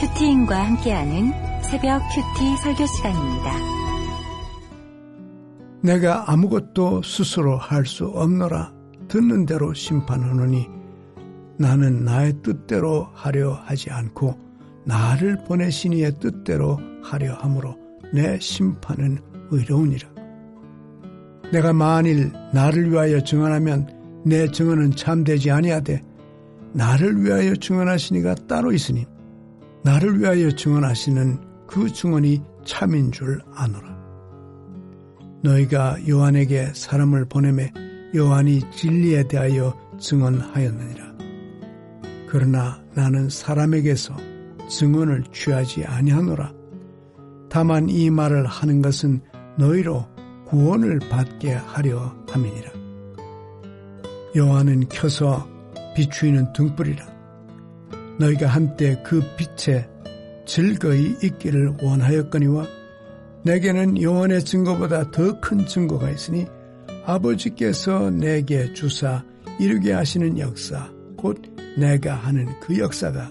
큐티인과 함께하는 새벽 큐티 설교 시간입니다. 내가 아무것도 스스로 할 수 없노라 듣는 대로 심판하노니 나는 나의 뜻대로 하려 하지 않고 나를 보내신 이의 뜻대로 하려 함으로 내 심판은 의로우니라. 내가 만일 나를 위하여 증언하면 내 증언은 참되지 아니하되 나를 위하여 증언하시니가 따로 있으니 나를 위하여 증언하시는 그 증언이 참인 줄 아노라. 너희가 요한에게 사람을 보내매 요한이 진리에 대하여 증언하였느니라. 그러나 나는 사람에게서 증언을 취하지 아니하노라. 다만 이 말을 하는 것은 너희로 구원을 받게 하려 함이니라. 요한은 켜서 비추이는 등불이라. 너희가 한때 그 빛에 즐거이 있기를 원하였거니와 내게는 요한의 증거보다 더 큰 증거가 있으니 아버지께서 내게 주사 이르게 하시는 역사 곧 내가 하는 그 역사가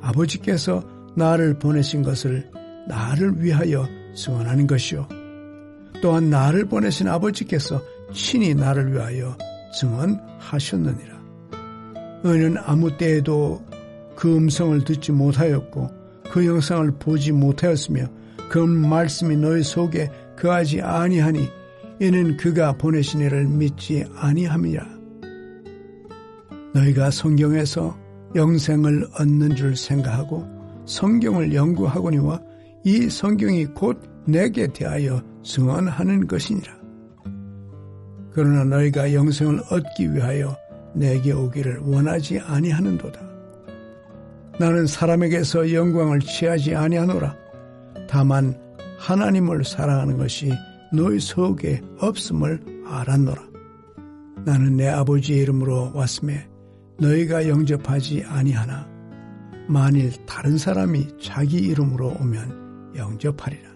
아버지께서 나를 보내신 것을 나를 위하여 증언하는 것이요 또한 나를 보내신 아버지께서 친히 나를 위하여 증언하셨느니라. 너희는 아무 때에도 그 음성을 듣지 못하였고 그 영상을 보지 못하였으며 그 말씀이 너희 속에 거하지 아니하니 이는 그가 보내신 이를 믿지 아니함이라. 너희가 성경에서 영생을 얻는 줄 생각하고 성경을 연구하거니와 이 성경이 곧 내게 대하여 증언하는 것이니라. 그러나 너희가 영생을 얻기 위하여 내게 오기를 원하지 아니하는도다. 나는 사람에게서 영광을 취하지 아니하노라. 다만 하나님을 사랑하는 것이 너희 속에 없음을 알았노라. 나는 내 아버지의 이름으로 왔음에 너희가 영접하지 아니하나 만일 다른 사람이 자기 이름으로 오면 영접하리라.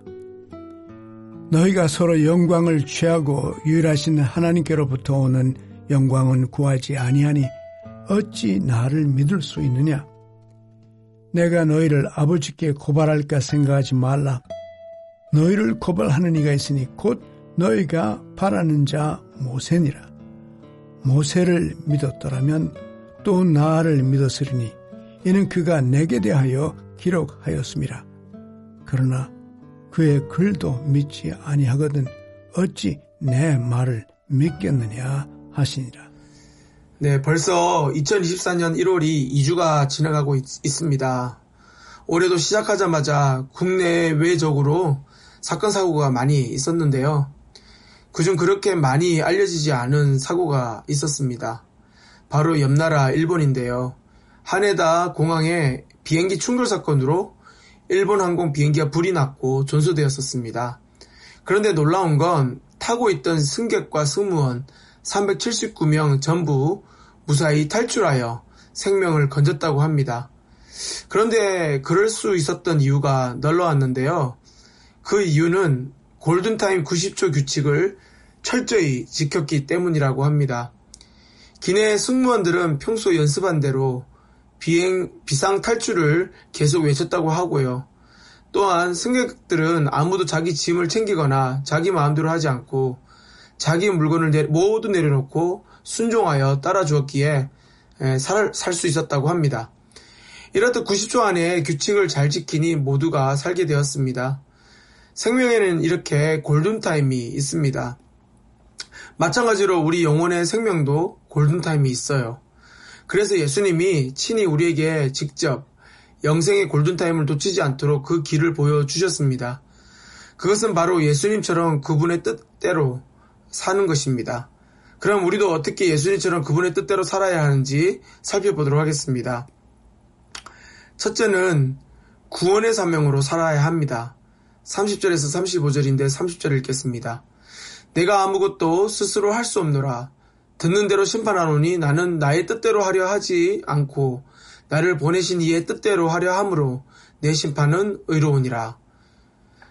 너희가 서로 영광을 취하고 유일하신 하나님께로부터 오는 영광은 구하지 아니하니 어찌 나를 믿을 수 있느냐? 내가 너희를 아버지께 고발할까 생각하지 말라. 너희를 고발하는 이가 있으니 곧 너희가 바라는 자 모세니라. 모세를 믿었더라면 또 나를 믿었으리니 이는 그가 내게 대하여 기록하였습니다. 그러나 그의 글도 믿지 아니하거든 어찌 내 말을 믿겠느냐 하시니라. 네, 벌써 2024년 1월이 2주가 지나가고 있, 습니다 올해도 시작하자마자 국내 외적으로 사건 사고가 많이 있었는데요. 그중 그렇게 많이 알려지지 않은 사고가 있었습니다. 바로 옆나라 일본인데요. 하네다 공항에 비행기 충돌 사건으로 일본 항공 비행기가 불이 났고 전소되었었습니다. 그런데 놀라운 건 타고 있던 승객과 승무원 379명 전부 무사히 탈출하여 생명을 건졌다고 합니다. 그런데 그럴 수 있었던 이유가 널러왔는데요. 그 이유는 골든타임 90초 규칙을 철저히 지켰기 때문이라고 합니다. 기내 승무원들은 평소 연습한 대로 비행 비상 탈출을 계속 외쳤다고 하고요. 또한 승객들은 아무도 자기 짐을 챙기거나 자기 마음대로 하지 않고 자기 물건을 모두 내려놓고 순종하여 따라주었기에 살수 있었다고 합니다. 이렇듯 90초 안에 규칙을 잘 지키니 모두가 살게 되었습니다. 생명에는 이렇게 골든타임이 있습니다. 마찬가지로 우리 영혼의 생명도 골든타임이 있어요. 그래서 예수님이 친히 우리에게 직접 영생의 골든타임을 놓치지 않도록 그 길을 보여주셨습니다. 그것은 바로 예수님처럼 그분의 뜻대로 사는 것입니다. 그럼 우리도 어떻게 예수님처럼 그분의 뜻대로 살아야 하는지 살펴보도록 하겠습니다. 첫째는 구원의 사명으로 살아야 합니다. 30절에서 35절인데 30절 읽겠습니다. 내가 아무것도 스스로 할 수 없노라. 듣는 대로 심판하노니 나는 나의 뜻대로 하려 하지 않고 나를 보내신 이의 뜻대로 하려 함으로 내 심판은 의로우니라.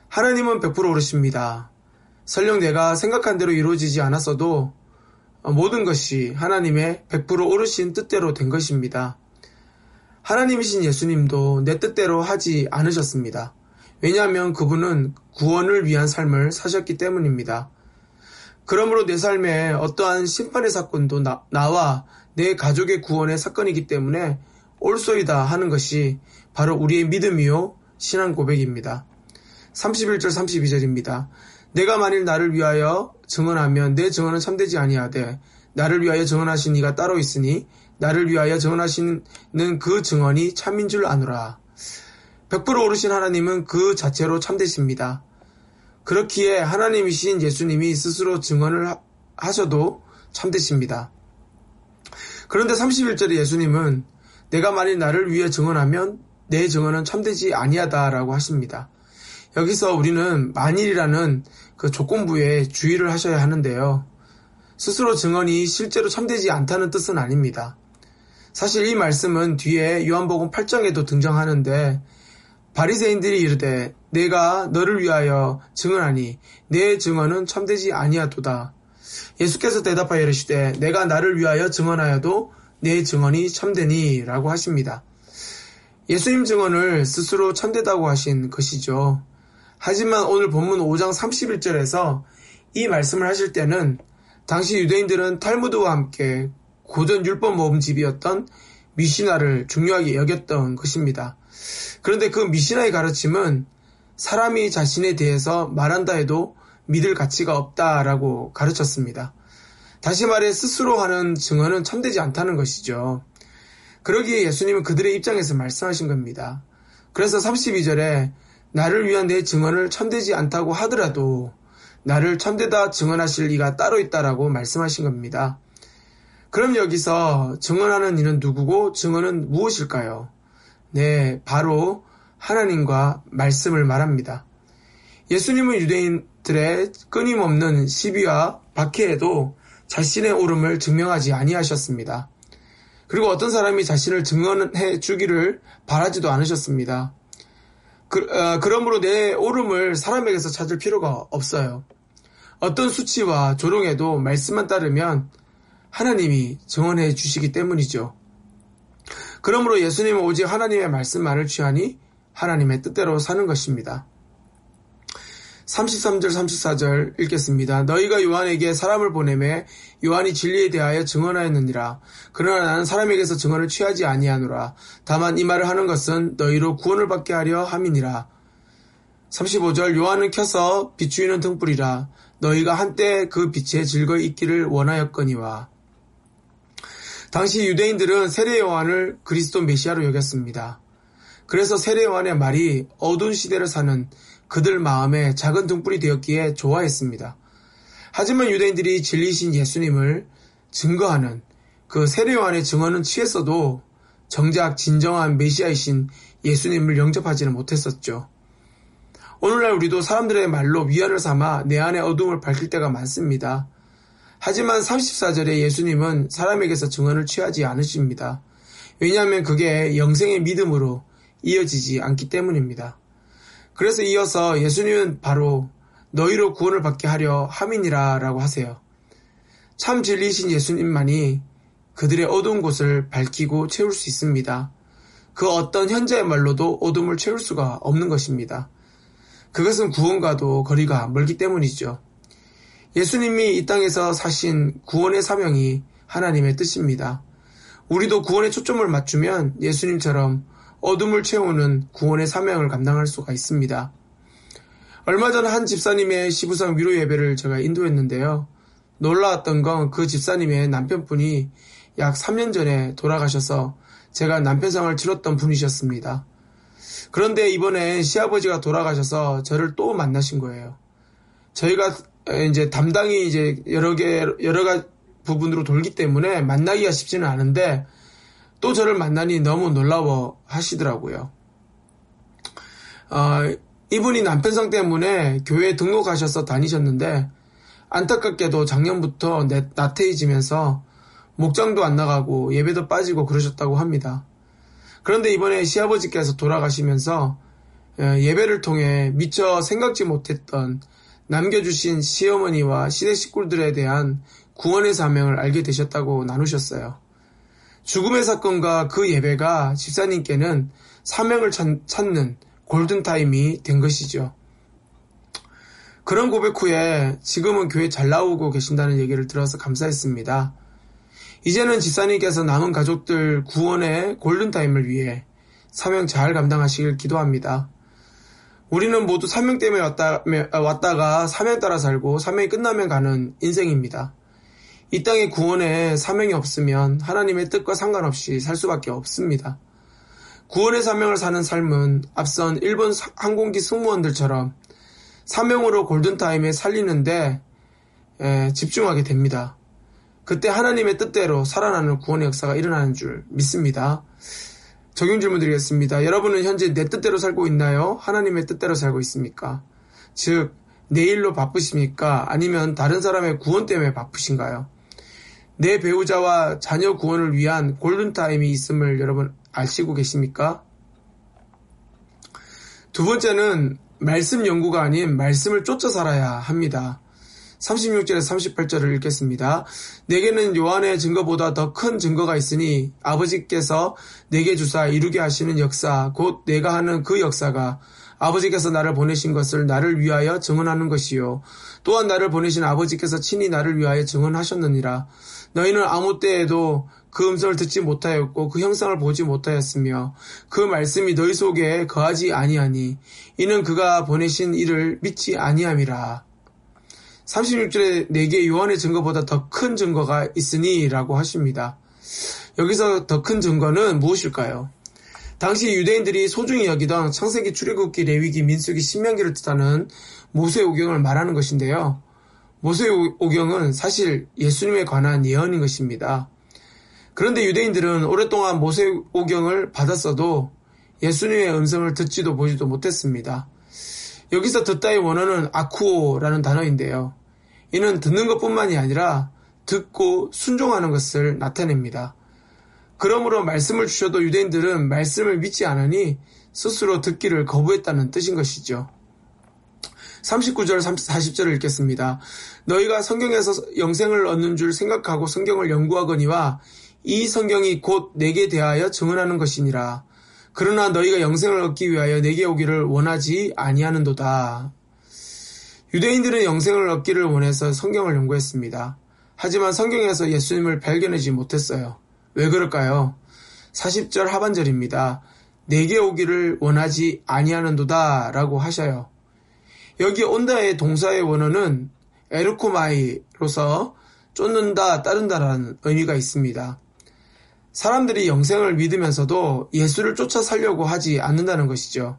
하나님은 100% 옳으십니다. 설령 내가 생각한 대로 이루어지지 않았어도 모든 것이 하나님의 100% 옳으신 뜻대로 된 것입니다. 하나님이신 예수님도 내 뜻대로 하지 않으셨습니다. 왜냐하면 그분은 구원을 위한 삶을 사셨기 때문입니다. 그러므로 내 삶에 어떠한 심판의 사건도 나, 나와 내 가족의 구원의 사건이기 때문에 옳소이다 하는 것이 바로 우리의 믿음이요 신앙 고백입니다. 31절 32절입니다. 내가 만일 나를 위하여 증언하면 내 증언은 참되지 아니하되 나를 위하여 증언하신 이가 따로 있으니 나를 위하여 증언하시는 그 증언이 참인 줄 아노라. 100% 오르신 하나님은 그 자체로 참되십니다. 그렇기에 하나님이신 예수님이 스스로 증언을 하셔도 참되십니다. 그런데 31절에 예수님은 내가 만일 나를 위해 증언하면 내 증언은 참되지 아니하다라고 하십니다. 여기서 우리는 만일이라는 그 조건부에 주의를 하셔야 하는데요. 스스로 증언이 실제로 참되지 않다는 뜻은 아닙니다. 사실 이 말씀은 뒤에 요한복음 8장에도 등장하는데 바리새인들이 이르되 내가 너를 위하여 증언하니 내 증언은 참되지 아니하도다. 예수께서 대답하여 이르시되 내가 나를 위하여 증언하여도 내 증언이 참되니라고 하십니다. 예수님 증언을 스스로 참되다고 하신 것이죠. 하지만 오늘 본문 5장 31절에서 이 말씀을 하실 때는 당시 유대인들은 탈무드와 함께 고전 율법 모음집이었던 미시나를 중요하게 여겼던 것입니다. 그런데 그 미시나의 가르침은 사람이 자신에 대해서 말한다 해도 믿을 가치가 없다라고 가르쳤습니다. 다시 말해 스스로 하는 증언은 참되지 않다는 것이죠. 그러기에 예수님은 그들의 입장에서 말씀하신 겁니다. 그래서 32절에 나를 위한 내 증언을 참되지 않다고 하더라도 나를 참되다 증언하실 이가 따로 있다라고 말씀하신 겁니다. 그럼 여기서 증언하는 이는 누구고 증언은 무엇일까요? 네, 바로 하나님과 말씀을 말합니다. 예수님은 유대인들의 끊임없는 시비와 박해에도 자신의 옳음을 증명하지 아니하셨습니다. 그리고 어떤 사람이 자신을 증언해 주기를 바라지도 않으셨습니다. 그, 어, 그러므로 내 옳음을 사람에게서 찾을 필요가 없어요. 어떤 수치와 조롱에도 말씀만 따르면 하나님이 증언해 주시기 때문이죠. 그러므로 예수님은 오직 하나님의 말씀만을 취하니 하나님의 뜻대로 사는 것입니다. 33절 34절 읽겠습니다. 너희가 요한에게 사람을 보내매 요한이 진리에 대하여 증언하였느니라. 그러나 나는 사람에게서 증언을 취하지 아니하노라. 다만 이 말을 하는 것은 너희로 구원을 받게 하려 함이니라. 35절 요한은 켜서 비추이는 등불이라. 너희가 한때 그 빛에 즐거이 있기를 원하였거니와. 당시 유대인들은 세례 요한을 그리스도 메시아로 여겼습니다. 그래서 세례 요한의 말이 어두운 시대를 사는 그들 마음에 작은 등불이 되었기에 좋아했습니다. 하지만 유대인들이 진리신 예수님을 증거하는 그 세례 요한의 증언은 취했어도 정작 진정한 메시아이신 예수님을 영접하지는 못했었죠. 오늘날 우리도 사람들의 말로 위안을 삼아 내 안의 어둠을 밝힐 때가 많습니다. 하지만 34절에 예수님은 사람에게서 증언을 취하지 않으십니다. 왜냐하면 그게 영생의 믿음으로 이어지지 않기 때문입니다. 그래서 이어서 예수님은 바로 너희로 구원을 받게 하려 함이니라 라고 하세요. 참 진리이신 예수님만이 그들의 어두운 곳을 밝히고 채울 수 있습니다. 그 어떤 현재의 말로도 어둠을 채울 수가 없는 것입니다. 그것은 구원과도 거리가 멀기 때문이죠. 예수님이 이 땅에서 사신 구원의 사명이 하나님의 뜻입니다. 우리도 구원의 초점을 맞추면 예수님처럼 어둠을 채우는 구원의 사명을 감당할 수가 있습니다. 얼마 전 한 집사님의 시부상 위로 예배를 제가 인도했는데요. 놀라웠던 건 그 집사님의 남편분이 약 3년 전에 돌아가셔서 제가 남편상을 치렀던 분이셨습니다. 그런데 이번에 시아버지가 돌아가셔서 저를 또 만나신 거예요. 저희가 이제 담당이 이제 여러 개 여러 가지 부분으로 돌기 때문에 만나기가 쉽지는 않은데 또 저를 만나니 너무 놀라워 하시더라고요. 어, 이분이 남편상 때문에 교회에 등록하셔서 다니셨는데 안타깝게도 작년부터 나태해지면서 목장도 안 나가고 예배도 빠지고 그러셨다고 합니다. 그런데 이번에 시아버지께서 돌아가시면서 예배를 통해 미처 생각지 못했던 남겨주신 시어머니와 시대 식구들에 대한 구원의 사명을 알게 되셨다고 나누셨어요. 죽음의 사건과 그 예배가 집사님께는 사명을 찾는 골든타임이 된 것이죠. 그런 고백 후에 지금은 교회 잘 나오고 계신다는 얘기를 들어서 감사했습니다. 이제는 집사님께서 남은 가족들 구원의 골든타임을 위해 사명 잘 감당하시길 기도합니다. 우리는 모두 사명 때문에 왔다, 왔다가 사명 따라 살고 사명이 끝나면 가는 인생입니다. 이 땅의 구원에 사명이 없으면 하나님의 뜻과 상관없이 살 수밖에 없습니다. 구원의 사명을 사는 삶은 앞선 일본 항공기 승무원들처럼 사명으로 골든타임에 살리는데 집중하게 됩니다. 그때 하나님의 뜻대로 살아나는 구원의 역사가 일어나는 줄 믿습니다. 적용 질문 드리겠습니다. 여러분은 현재 내 뜻대로 살고 있나요? 하나님의 뜻대로 살고 있습니까? 즉, 내 일로 바쁘십니까? 아니면 다른 사람의 구원 때문에 바쁘신가요? 내 배우자와 자녀 구원을 위한 골든타임이 있음을 여러분 아시고 계십니까? 두 번째는 말씀 연구가 아닌 말씀을 쫓아 살아야 합니다. 36절에서 38절을 읽겠습니다. 내게는 요한의 증거보다 더 큰 증거가 있으니 아버지께서 내게 주사 이루게 하시는 역사 곧 내가 하는 그 역사가 아버지께서 나를 보내신 것을 나를 위하여 증언하는 것이요 또한 나를 보내신 아버지께서 친히 나를 위하여 증언하셨느니라 너희는 아무 때에도 그 음성을 듣지 못하였고 그 형상을 보지 못하였으며 그 말씀이 너희 속에 거하지 아니하니 이는 그가 보내신 이를 믿지 아니함이라 36절에 내게 요한의 증거보다 더 큰 증거가 있으니 라고 하십니다. 여기서 더 큰 증거는 무엇일까요? 당시 유대인들이 소중히 여기던 창세기, 출애굽기, 레위기, 민수기, 신명기를 뜻하는 모세 오경을 말하는 것인데요. 모세 오경은 사실 예수님에 관한 예언인 것입니다. 그런데 유대인들은 오랫동안 모세 오경을 받았어도 예수님의 음성을 듣지도 보지도 못했습니다. 여기서 듣다의 원어는 아쿠오라는 단어인데요. 이는 듣는 것뿐만이 아니라 듣고 순종하는 것을 나타냅니다. 그러므로 말씀을 주셔도 유대인들은 말씀을 믿지 않으니 스스로 듣기를 거부했다는 뜻인 것이죠. 39절, 40절을 읽겠습니다. 너희가 성경에서 영생을 얻는 줄 생각하고 성경을 연구하거니와 이 성경이 곧 내게 대하여 증언하는 것이니라. 그러나 너희가 영생을 얻기 위하여 내게 오기를 원하지 아니하는도다. 유대인들은 영생을 얻기를 원해서 성경을 연구했습니다. 하지만 성경에서 예수님을 발견하지 못했어요. 왜 그럴까요? 40절 하반절입니다. 내게 오기를 원하지 아니하는도다 라고 하셔요. 여기 온다의 동사의 원어는 에르코마이로서 쫓는다, 따른다라는 의미가 있습니다. 사람들이 영생을 믿으면서도 예수를 쫓아 살려고 하지 않는다는 것이죠.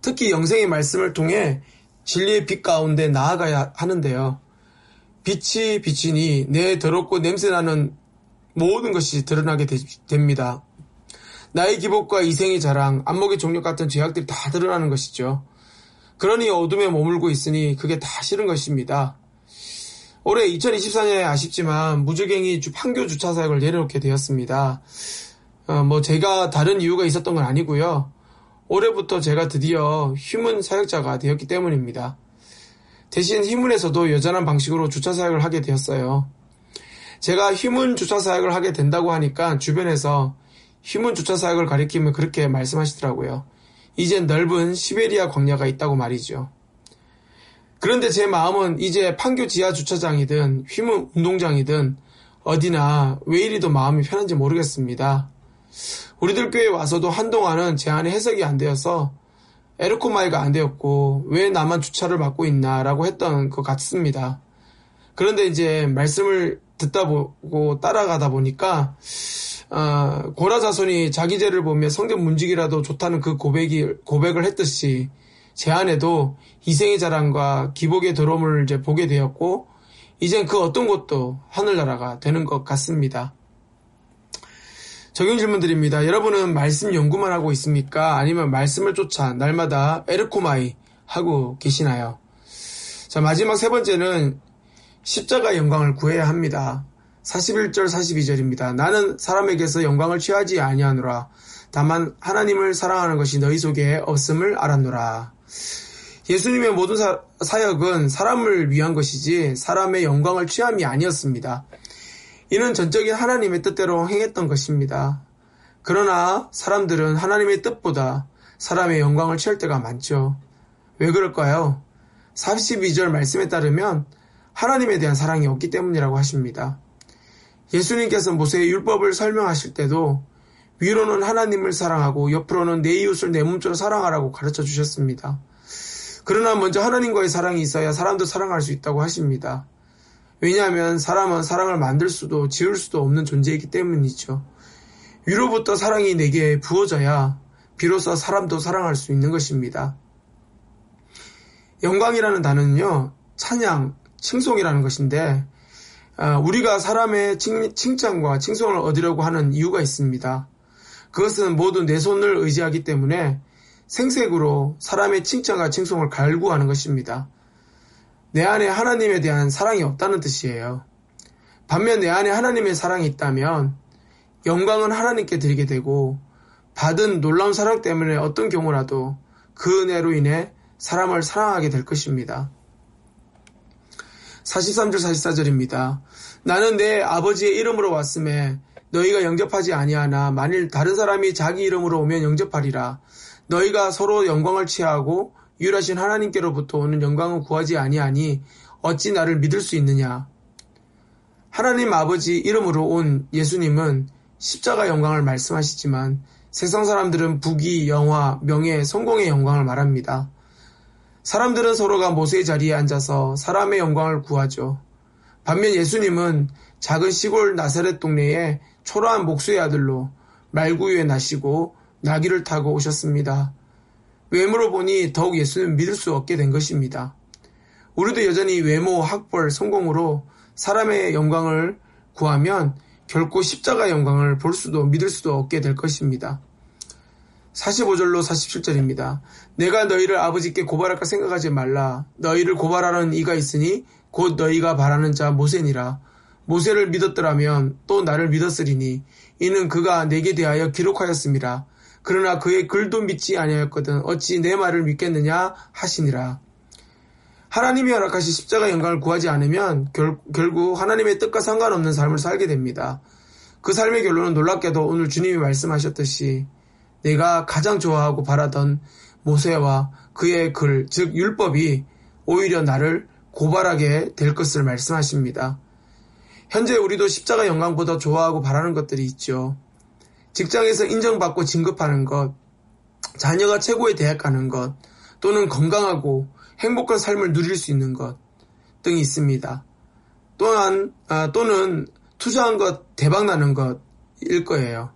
특히 영생의 말씀을 통해 진리의 빛 가운데 나아가야 하는데요. 빛이 비치니 내 더럽고 냄새나는 모든 것이 드러나게 되, 됩니다. 나의 기복과 이생의 자랑, 안목의 종력 같은 죄악들이 다 드러나는 것이죠. 그러니 어둠에 머물고 있으니 그게 다 싫은 것입니다. 올해 2024년에 아쉽지만 무주갱이 판교 주차 사역을 내려놓게 되었습니다. 어, 뭐 제가 다른 이유가 있었던 건 아니고요. 올해부터 제가 드디어 휴문 사역자가 되었기 때문입니다. 대신 휴문에서도 여전한 방식으로 주차 사역을 하게 되었어요. 제가 휴문 주차 사역을 하게 된다고 하니까 주변에서 휴문 주차 사역을 가리키면 그렇게 말씀하시더라고요. 이젠 넓은 시베리아 광야가 있다고 말이죠. 그런데 제 마음은 이제 판교 지하 주차장이든 휘문 운동장이든 어디나 왜 이리도 마음이 편한지 모르겠습니다. 우리들 교회에 와서도 한동안은 제 안에 해석이 안 되어서 에르코마이가 안 되었고 왜 나만 주차를 맡고 있나라고 했던 것 같습니다. 그런데 이제 말씀을 듣다 보고 따라가다 보니까 어, 고라 자손이 자기 죄를 보며 성경 문지기라도 좋다는 그 고백이 고백을 했듯이 제 안에도 희생의 자랑과 기복의 더러움을 이제 보게 되었고, 이젠 그 어떤 것도 하늘나라가 되는 것 같습니다. 적용 질문 드립니다. 여러분은 말씀 연구만 하고 있습니까? 아니면 말씀을 쫓아 날마다 에르코마이 하고 계시나요? 자, 마지막 세 번째는 십자가 영광을 구해야 합니다. 41절 42절입니다. 나는 사람에게서 영광을 취하지 아니하노라. 다만 하나님을 사랑하는 것이 너희 속에 없음을 알았노라. 예수님의 모든 사, 역은 사람을 위한 것이지 사람의 영광을 취함이 아니었습니다. 이는 전적인 하나님의 뜻대로 행했던 것입니다. 그러나 사람들은 하나님의 뜻보다 사람의 영광을 취할 때가 많죠. 왜 그럴까요? 42절 말씀에 따르면 하나님에 대한 사랑이 없기 때문이라고 하십니다. 예수님께서 모세의 율법을 설명하실 때도 위로는 하나님을 사랑하고 옆으로는 내 이웃을 내 몸처럼 사랑하라고 가르쳐 주셨습니다. 그러나 먼저 하나님과의 사랑이 있어야 사람도 사랑할 수 있다고 하십니다. 왜냐하면 사람은 사랑을 만들 수도 지을 수도 없는 존재이기 때문이죠. 위로부터 사랑이 내게 부어져야 비로소 사람도 사랑할 수 있는 것입니다. 영광이라는 단어는요, 찬양, 칭송이라는 것인데, 아, 우리가 사람의 칭찬과 칭송을 얻으려고 하는 이유가 있습니다. 그것은 모두 내 손을 의지하기 때문에 생색으로 사람의 칭찬과 칭송을 갈구하는 것입니다. 내 안에 하나님에 대한 사랑이 없다는 뜻이에요. 반면 내 안에 하나님의 사랑이 있다면 영광은 하나님께 드리게 되고 받은 놀라운 사랑 때문에 어떤 경우라도 그 은혜로 인해 사람을 사랑하게 될 것입니다. 43절 44절입니다. 나는 내 아버지의 이름으로 왔음에 너희가 영접하지 아니하나 만일 다른 사람이 자기 이름으로 오면 영접하리라. 너희가 서로 영광을 취하고 유일하신 하나님께로부터 오는 영광을 구하지 아니하니 어찌 나를 믿을 수 있느냐. 하나님 아버지 이름으로 온 예수님은 십자가 영광을 말씀하시지만 세상 사람들은 부귀, 영화, 명예, 성공의 영광을 말합니다. 사람들은 서로가 모세의 자리에 앉아서 사람의 영광을 구하죠. 반면 예수님은 작은 시골 나사렛 동네에 초라한 목수의 아들로 말구유에 나시고 나귀를 타고 오셨습니다. 외모로 보니 더욱 예수는 믿을 수 없게 된 것입니다. 우리도 여전히 외모, 학벌, 성공으로 사람의 영광을 구하면 결코 십자가 영광을 볼 수도 믿을 수도 없게 될 것입니다. 45절로 47절입니다. 내가 너희를 아버지께 고발할까 생각하지 말라. 너희를 고발하는 이가 있으니 곧 너희가 바라는 자 모세니라. 모세를 믿었더라면 또 나를 믿었으리니 이는 그가 내게 대하여 기록하였습니다. 그러나 그의 글도 믿지 아니하였거든 어찌 내 말을 믿겠느냐 하시니라. 하나님이 허락하신 십자가 영광을 구하지 않으면 결, 결국 하나님의 뜻과 상관없는 삶을 살게 됩니다. 그 삶의 결론은 놀랍게도 오늘 주님이 말씀하셨듯이 내가 가장 좋아하고 바라던 모세와 그의 글, 즉 율법이 오히려 나를 고발하게 될 것을 말씀하십니다. 현재 우리도 십자가 영광보다 좋아하고 바라는 것들이 있죠. 직장에서 인정받고 진급하는 것, 자녀가 최고의 대학 가는 것, 또는 건강하고 행복한 삶을 누릴 수 있는 것 등이 있습니다. 또한 아, 또는 투자한 것 대박 나는 것일 거예요.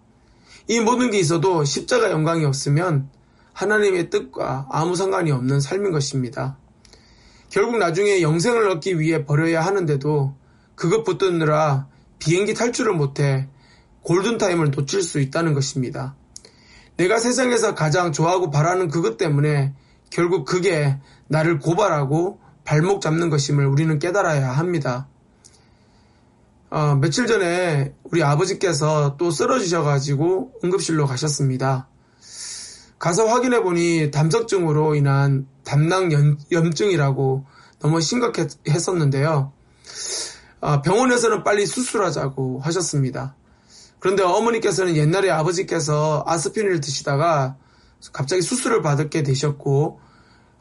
이 모든 게 있어도 십자가 영광이 없으면 하나님의 뜻과 아무 상관이 없는 삶인 것입니다. 결국 나중에 영생을 얻기 위해 버려야 하는데도 그것 붙드느라 비행기 탈출을 못해 골든타임을 놓칠 수 있다는 것입니다. 내가 세상에서 가장 좋아하고 바라는 그것 때문에 결국 그게 나를 고발하고 발목 잡는 것임을 우리는 깨달아야 합니다. 어, 며칠 전에 우리 아버지께서 또 쓰러지셔가지고 응급실로 가셨습니다. 가서 확인해 보니 담석증으로 인한 담낭 염증이라고 너무 심각했었는데요. 어, 병원에서는 빨리 수술하자고 하셨습니다. 그런데 어머니께서는 옛날에 아버지께서 아스피린을 드시다가 갑자기 수술을 받게 되셨고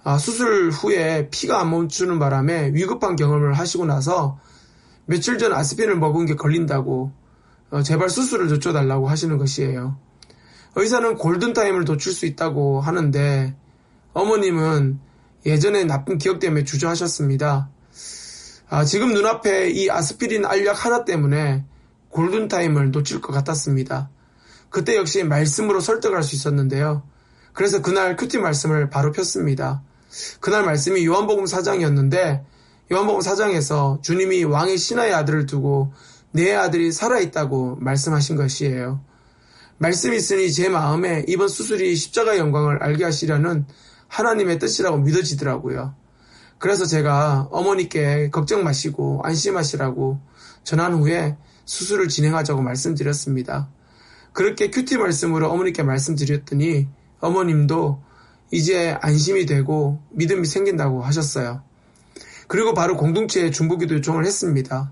아, 수술 후에 피가 안 멈추는 바람에 위급한 경험을 하시고 나서 며칠 전 아스피린을 먹은 게 걸린다고 어, 제발 수술을 늦춰달라고 하시는 것이에요. 의사는 골든타임을 놓칠 수 있다고 하는데 어머님은 예전에 나쁜 기억 때문에 주저하셨습니다. 아, 지금 눈앞에 이 아스피린 알약 하나 때문에 골든타임을 놓칠 것 같았습니다. 그때 역시 말씀으로 설득할 수 있었는데요. 그래서 그날 큐티 말씀을 바로 폈습니다. 그날 말씀이 요한복음 4장이었는데 요한복음 4장에서 주님이 왕의 신하의 아들을 두고 내 아들이 살아있다고 말씀하신 것이에요. 말씀이 있으니 제 마음에 이번 수술이 십자가의 영광을 알게 하시려는 하나님의 뜻이라고 믿어지더라고요. 그래서 제가 어머니께 걱정 마시고 안심하시라고 전한 후에 수술을 진행하자고 말씀드렸습니다. 그렇게 큐티 말씀으로 어머니께 말씀드렸더니 어머님도 이제 안심이 되고 믿음이 생긴다고 하셨어요. 그리고 바로 공동체에 중보기도 요청을 했습니다.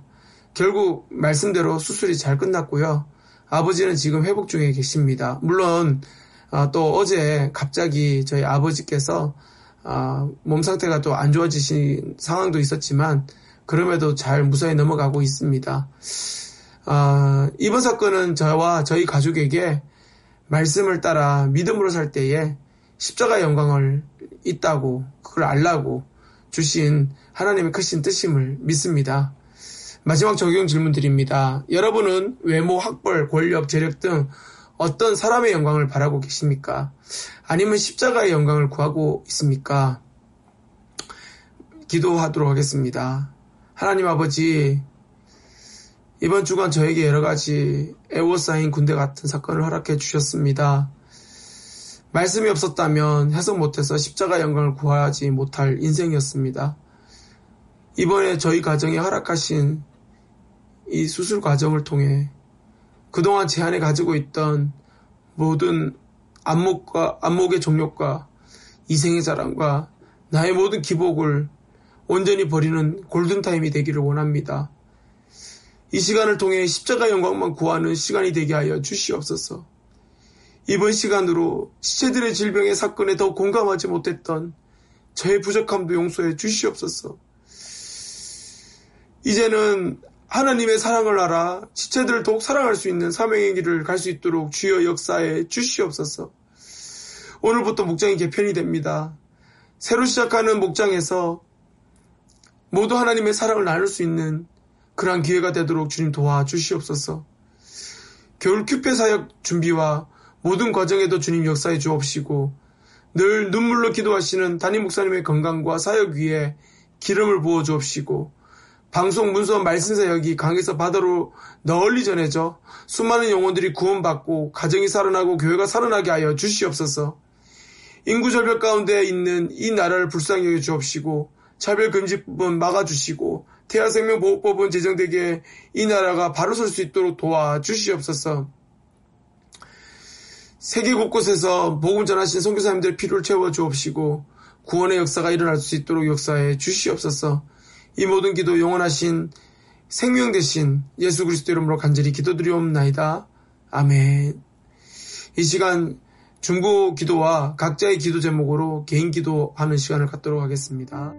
결국 말씀대로 수술이 잘 끝났고요. 아버지는 지금 회복 중에 계십니다. 물론 어, 또 어제 갑자기 저희 아버지께서 어, 몸 상태가 또 안 좋아지신 상황도 있었지만 그럼에도 잘 무사히 넘어가고 있습니다. 어, 이번 사건은 저와 저희 가족에게 말씀을 따라 믿음으로 살 때에 십자가의 영광을 있다고 그걸 알라고 주신 하나님의 크신 뜻임을 믿습니다. 마지막 적용 질문 드립니다. 여러분은 외모, 학벌, 권력, 재력 등 어떤 사람의 영광을 바라고 계십니까? 아니면 십자가의 영광을 구하고 있습니까? 기도하도록 하겠습니다. 하나님 아버지, 이번 주간 저에게 여러 가지 애워싸인 군대 같은 사건을 허락해 주셨습니다. 말씀이 없었다면 해석 못해서 십자가 영광을 구하지 못할 인생이었습니다. 이번에 저희 가정에 허락하신 이 수술 과정을 통해 그동안 제 안에 가지고 있던 모든 안목과 안목의 종력과 이생의 자랑과 나의 모든 기복을 온전히 버리는 골든타임이 되기를 원합니다. 이 시간을 통해 십자가 영광만 구하는 시간이 되게 하여 주시옵소서. 이번 시간으로 시체들의 질병의 사건에 더 공감하지 못했던 저의 부족함도 용서해 주시옵소서. 이제는 하나님의 사랑을 알아 지체들을 더욱 사랑할 수 있는 사명의 길을 갈 수 있도록 주여 역사에 주시옵소서. 오늘부터 목장이 개편이 됩니다. 새로 시작하는 목장에서 모두 하나님의 사랑을 나눌 수 있는 그러한 기회가 되도록 주님 도와주시옵소서. 겨울 큐페 사역 준비와 모든 과정에도 주님 역사해 주옵시고 늘 눈물로 기도하시는 담임 목사님의 건강과 사역 위에 기름을 부어 주옵시고 방송 문서 말씀 사역이 강에서 바다로 널리 전해져 수많은 영혼들이 구원받고 가정이 살아나고 교회가 살아나게 하여 주시옵소서. 인구 절벽 가운데 있는 이 나라를 불쌍히 여겨 주옵시고 차별금지법은 막아주시고 태아생명보호법은 제정되게 이 나라가 바로 설 수 있도록 도와주시옵소서. 세계 곳곳에서 복음 전하신 선교사님들 피를 채워 주옵시고 구원의 역사가 일어날 수 있도록 역사해 주시옵소서. 이 모든 기도 영원하신 생명 대신 예수 그리스도 이름으로 간절히 기도드리옵나이다. 아멘. 이 시간 중보 기도와 각자의 기도 제목으로 개인 기도하는 시간을 갖도록 하겠습니다.